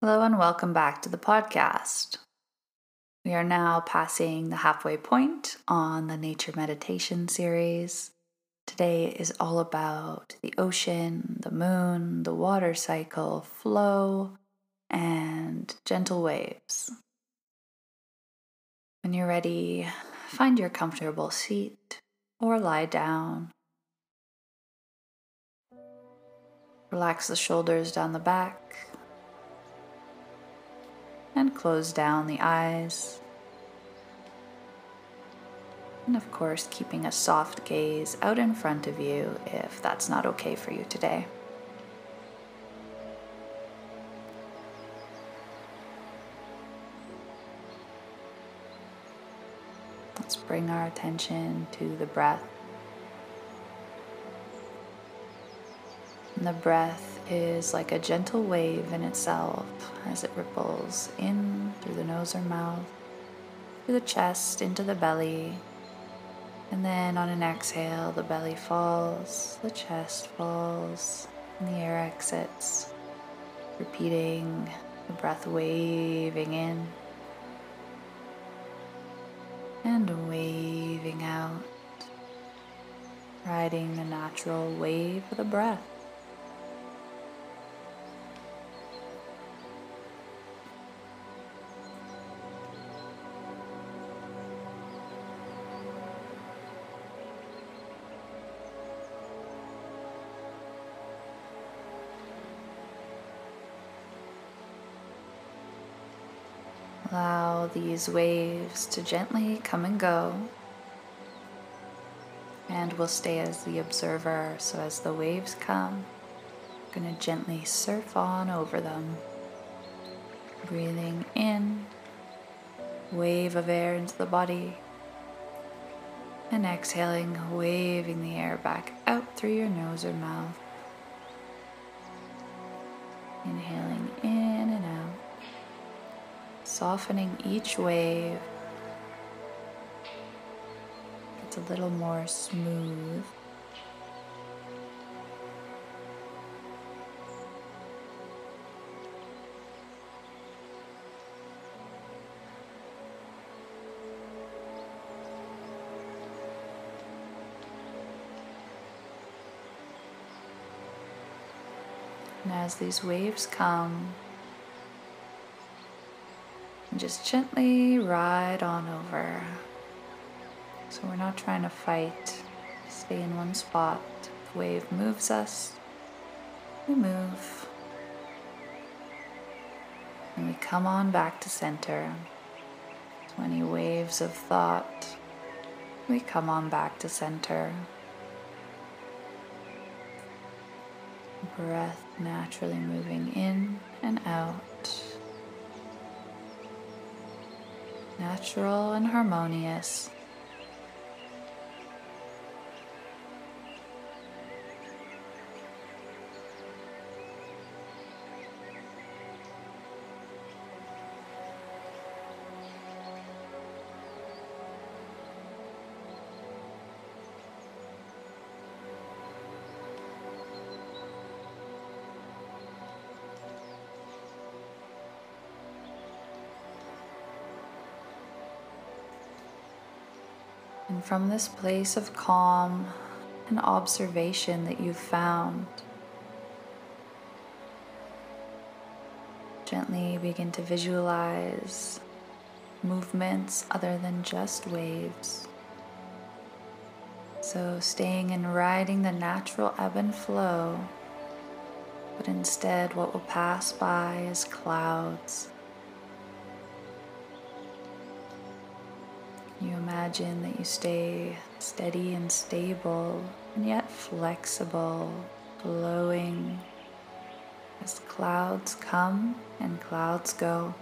Hello and welcome back to the podcast. We are now passing the halfway point on the nature meditation series. Today is all about the ocean, the moon, the water cycle, flow, and gentle waves. When you're ready, find your comfortable seat or lie down. Relax the shoulders down the back and close down the eyes. And of course, keeping a soft gaze out in front of you if that's not okay for you today. Let's bring our attention to the breath. And the breath is like a gentle wave in itself as it ripples in through the nose or mouth, through the chest, into the belly. And then on an exhale, the belly falls, the chest falls, and the air exits, repeating the breath waving in and waving out, riding the natural wave of the breath. Allow these waves to gently come and go. And we'll stay as the observer. So as the waves come, I'm going to gently surf on over them. Breathing in, wave of air into the body. And exhaling, waving the air back out through your nose or mouth. Inhaling in softening each wave. It's a little more smooth. And as these waves come, and just gently ride on over. So we're not trying to fight, stay in one spot. The wave moves us, we move. And we come on back to center. So any waves of thought, we come on back to center. Breath naturally moving in and out. Natural and harmonious. From this place of calm and observation that you've found, gently begin to visualize movements other than just waves. So, staying and riding the natural ebb and flow, but instead, what will pass by is clouds imagine that you stay steady and stable, and yet flexible, flowing as clouds come and clouds go.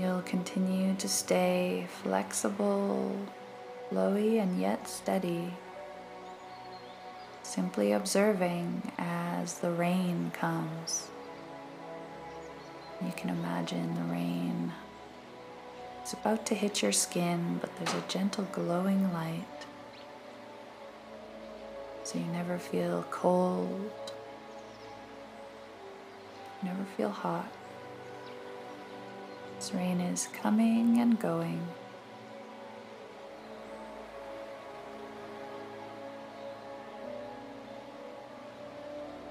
You'll continue to stay flexible, flowy, and yet steady. simply observing as the rain comes. You can imagine the rain is about to hit your skin, but there's a gentle glowing light. So you never feel cold, never feel hot. This rain is coming and going.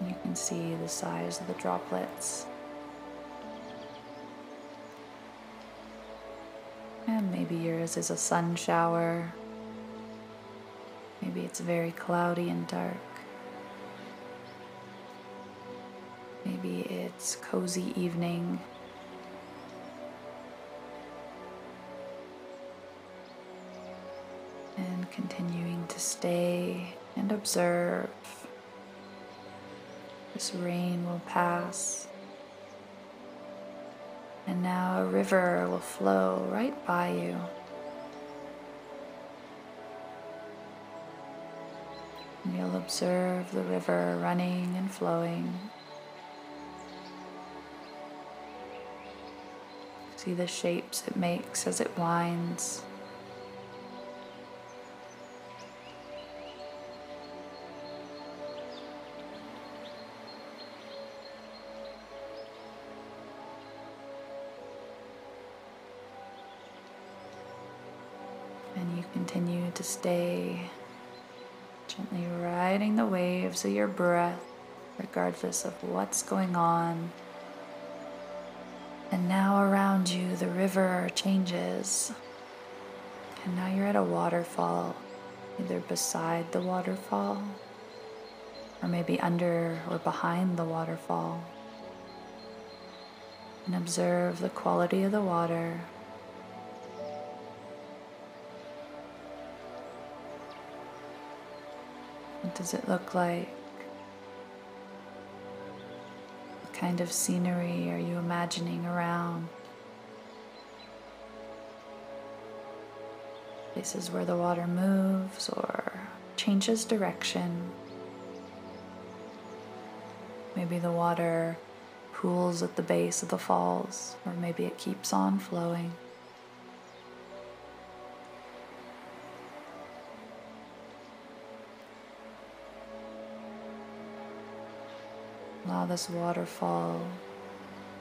You can see the size of the droplets. And maybe yours is a sun shower. Maybe it's very cloudy and dark. Maybe it's cozy evening. Continuing to stay and observe. This rain will pass. And now a river will flow right by you. And you'll observe the river running and flowing. See the shapes it makes as it winds. Continue to stay gently riding the waves of your breath, regardless of what's going on. And now around you, the river changes. And now you're at a waterfall, either beside the waterfall or maybe under or behind the waterfall. And observe the quality of the water What does it look like? What kind of scenery are you imagining around? Places where the water moves or changes direction. Maybe the water pools at the base of the falls, or maybe it keeps on flowing. Allow this waterfall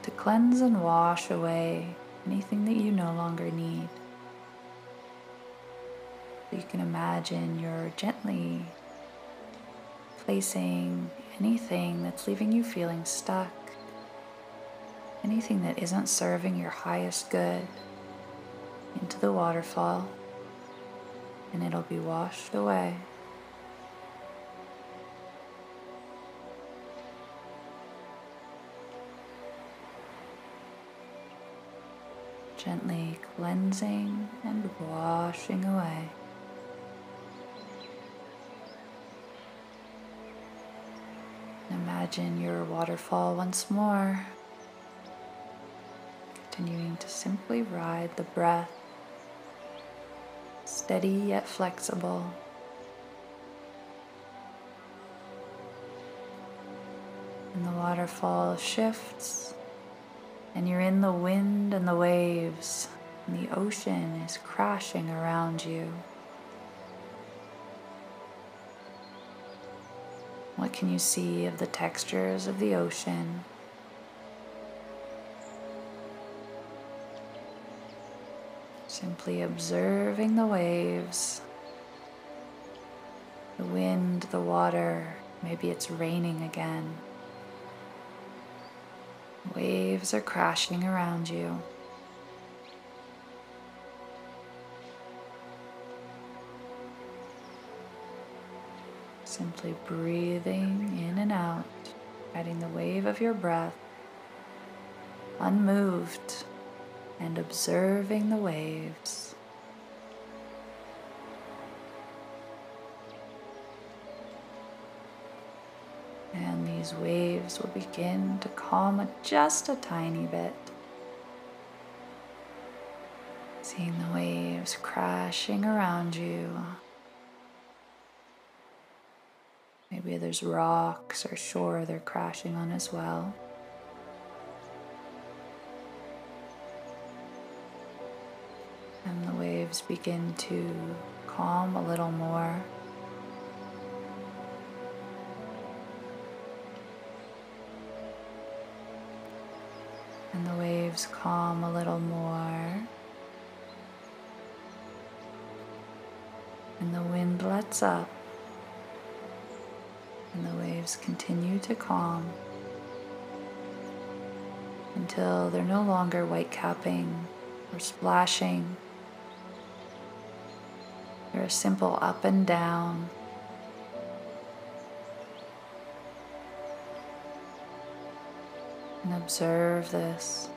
to cleanse and wash away anything that you no longer need. You can imagine you're gently placing anything that's leaving you feeling stuck, anything that isn't serving your highest good into the waterfall, and it'll be washed away. Gently cleansing and washing away. Imagine your waterfall once more, continuing to simply ride the breath, steady yet flexible. And the waterfall shifts and you're in the wind and the waves, and the ocean is crashing around you. What can you see of the textures of the ocean? Simply observing the waves, the wind, the water. Maybe it's raining again. Waves are crashing around you. Simply breathing in and out, riding the wave of your breath, unmoved, and observing the waves. These waves will begin to calm just a tiny bit. Seeing the waves crashing around you. Maybe there's rocks or shore they're crashing on as well. And the waves begin to calm a little more. Waves calm a little more. And the wind lets up. And the waves continue to calm until they're no longer white capping or splashing. They're a simple up and down. And observe this.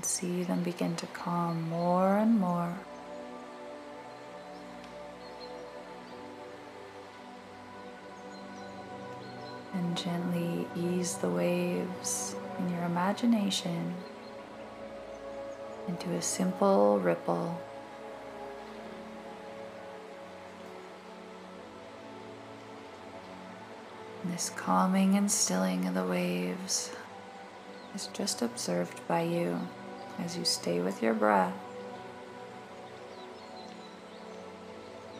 And see them begin to calm more and more. And gently ease the waves in your imagination into a simple ripple. This calming and stilling of the waves is just observed by you as you stay with your breath.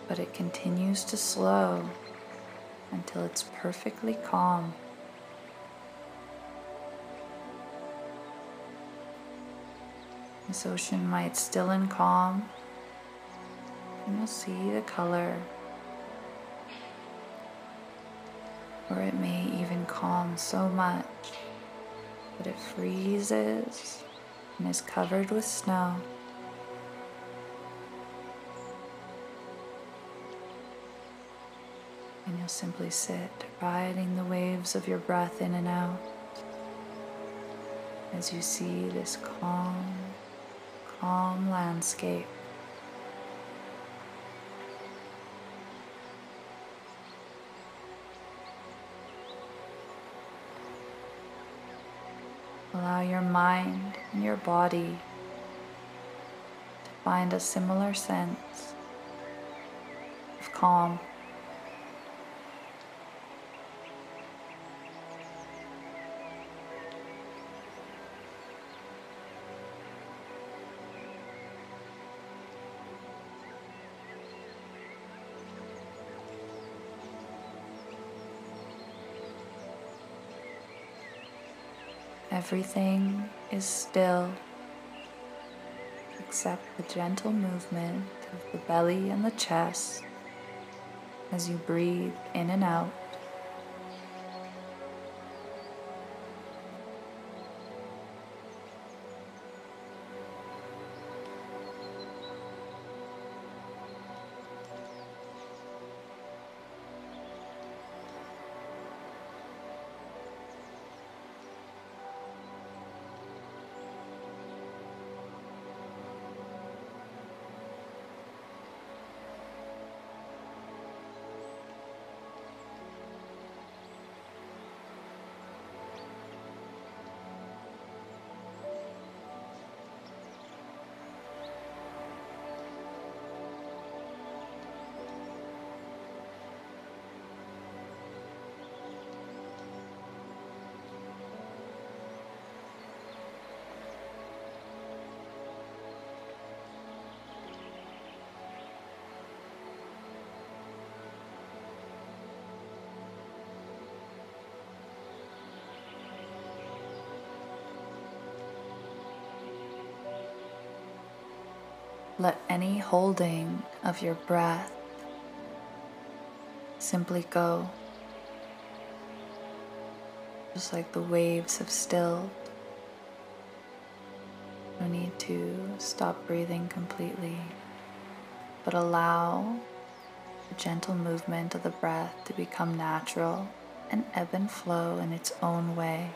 But it continues to slow until it's perfectly calm. This ocean might still and calm, and you'll see the color. Or it may even calm so much that it freezes and is covered with snow. And you'll simply sit, riding the waves of your breath in and out as you see this calm calm landscape. Allow your mind and your body to find a similar sense of calm. Everything is still except the gentle movement of the belly and the chest as you breathe in and out. Let any holding of your breath simply go, just like the waves have stilled. No need to stop breathing completely, but allow the gentle movement of the breath to become natural and ebb and flow in its own way.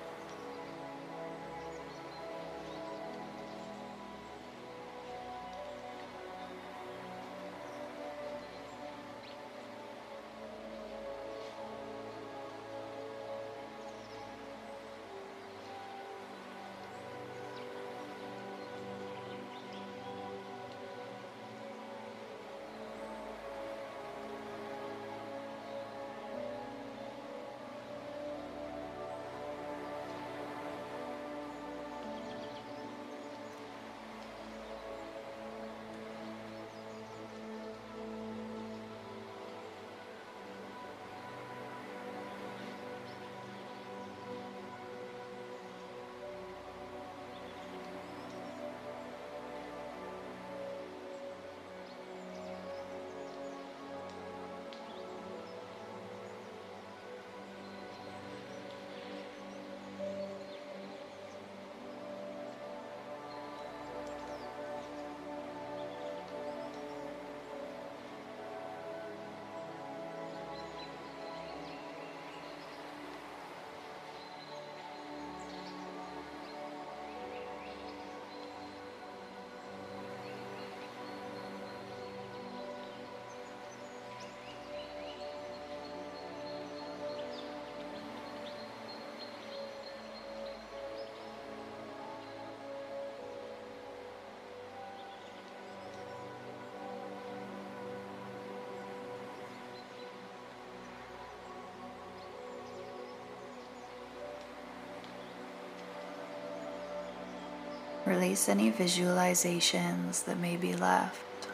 Release any visualizations that may be left.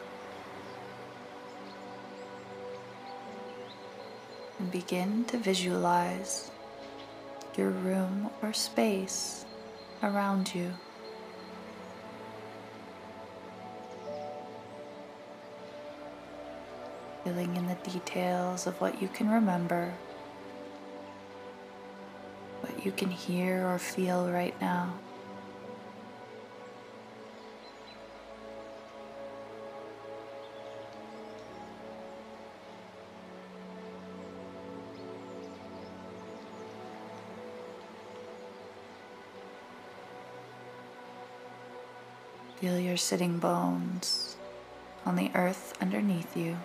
And begin to visualize your room or space around you. Filling in the details of what you can remember, what you can hear or feel right now. Feel your sitting bones on the earth underneath you.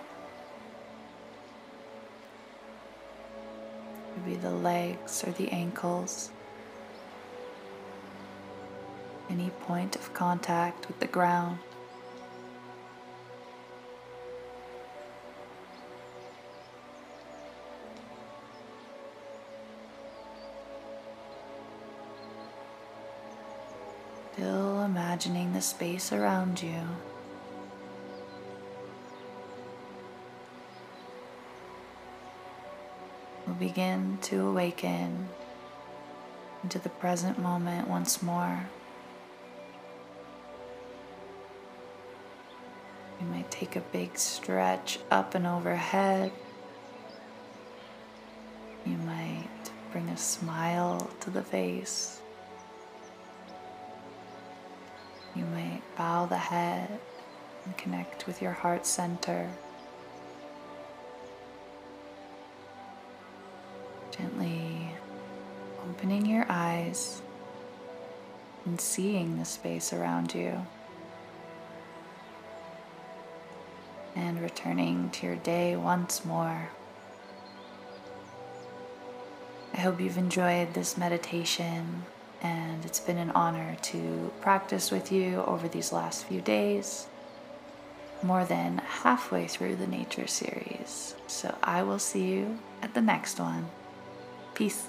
Maybe the legs or the ankles. Any point of contact with the ground. Still imagining the space around you. We'll begin to awaken into the present moment once more. You might take a big stretch up and overhead. You might bring a smile to the face. You might bow the head and connect with your heart center. Gently opening your eyes and seeing the space around you. And returning to your day once more. I hope you've enjoyed this meditation and it's been an honor to practice with you over these last few days, more than halfway through the nature series. So I will see you at the next one. Peace.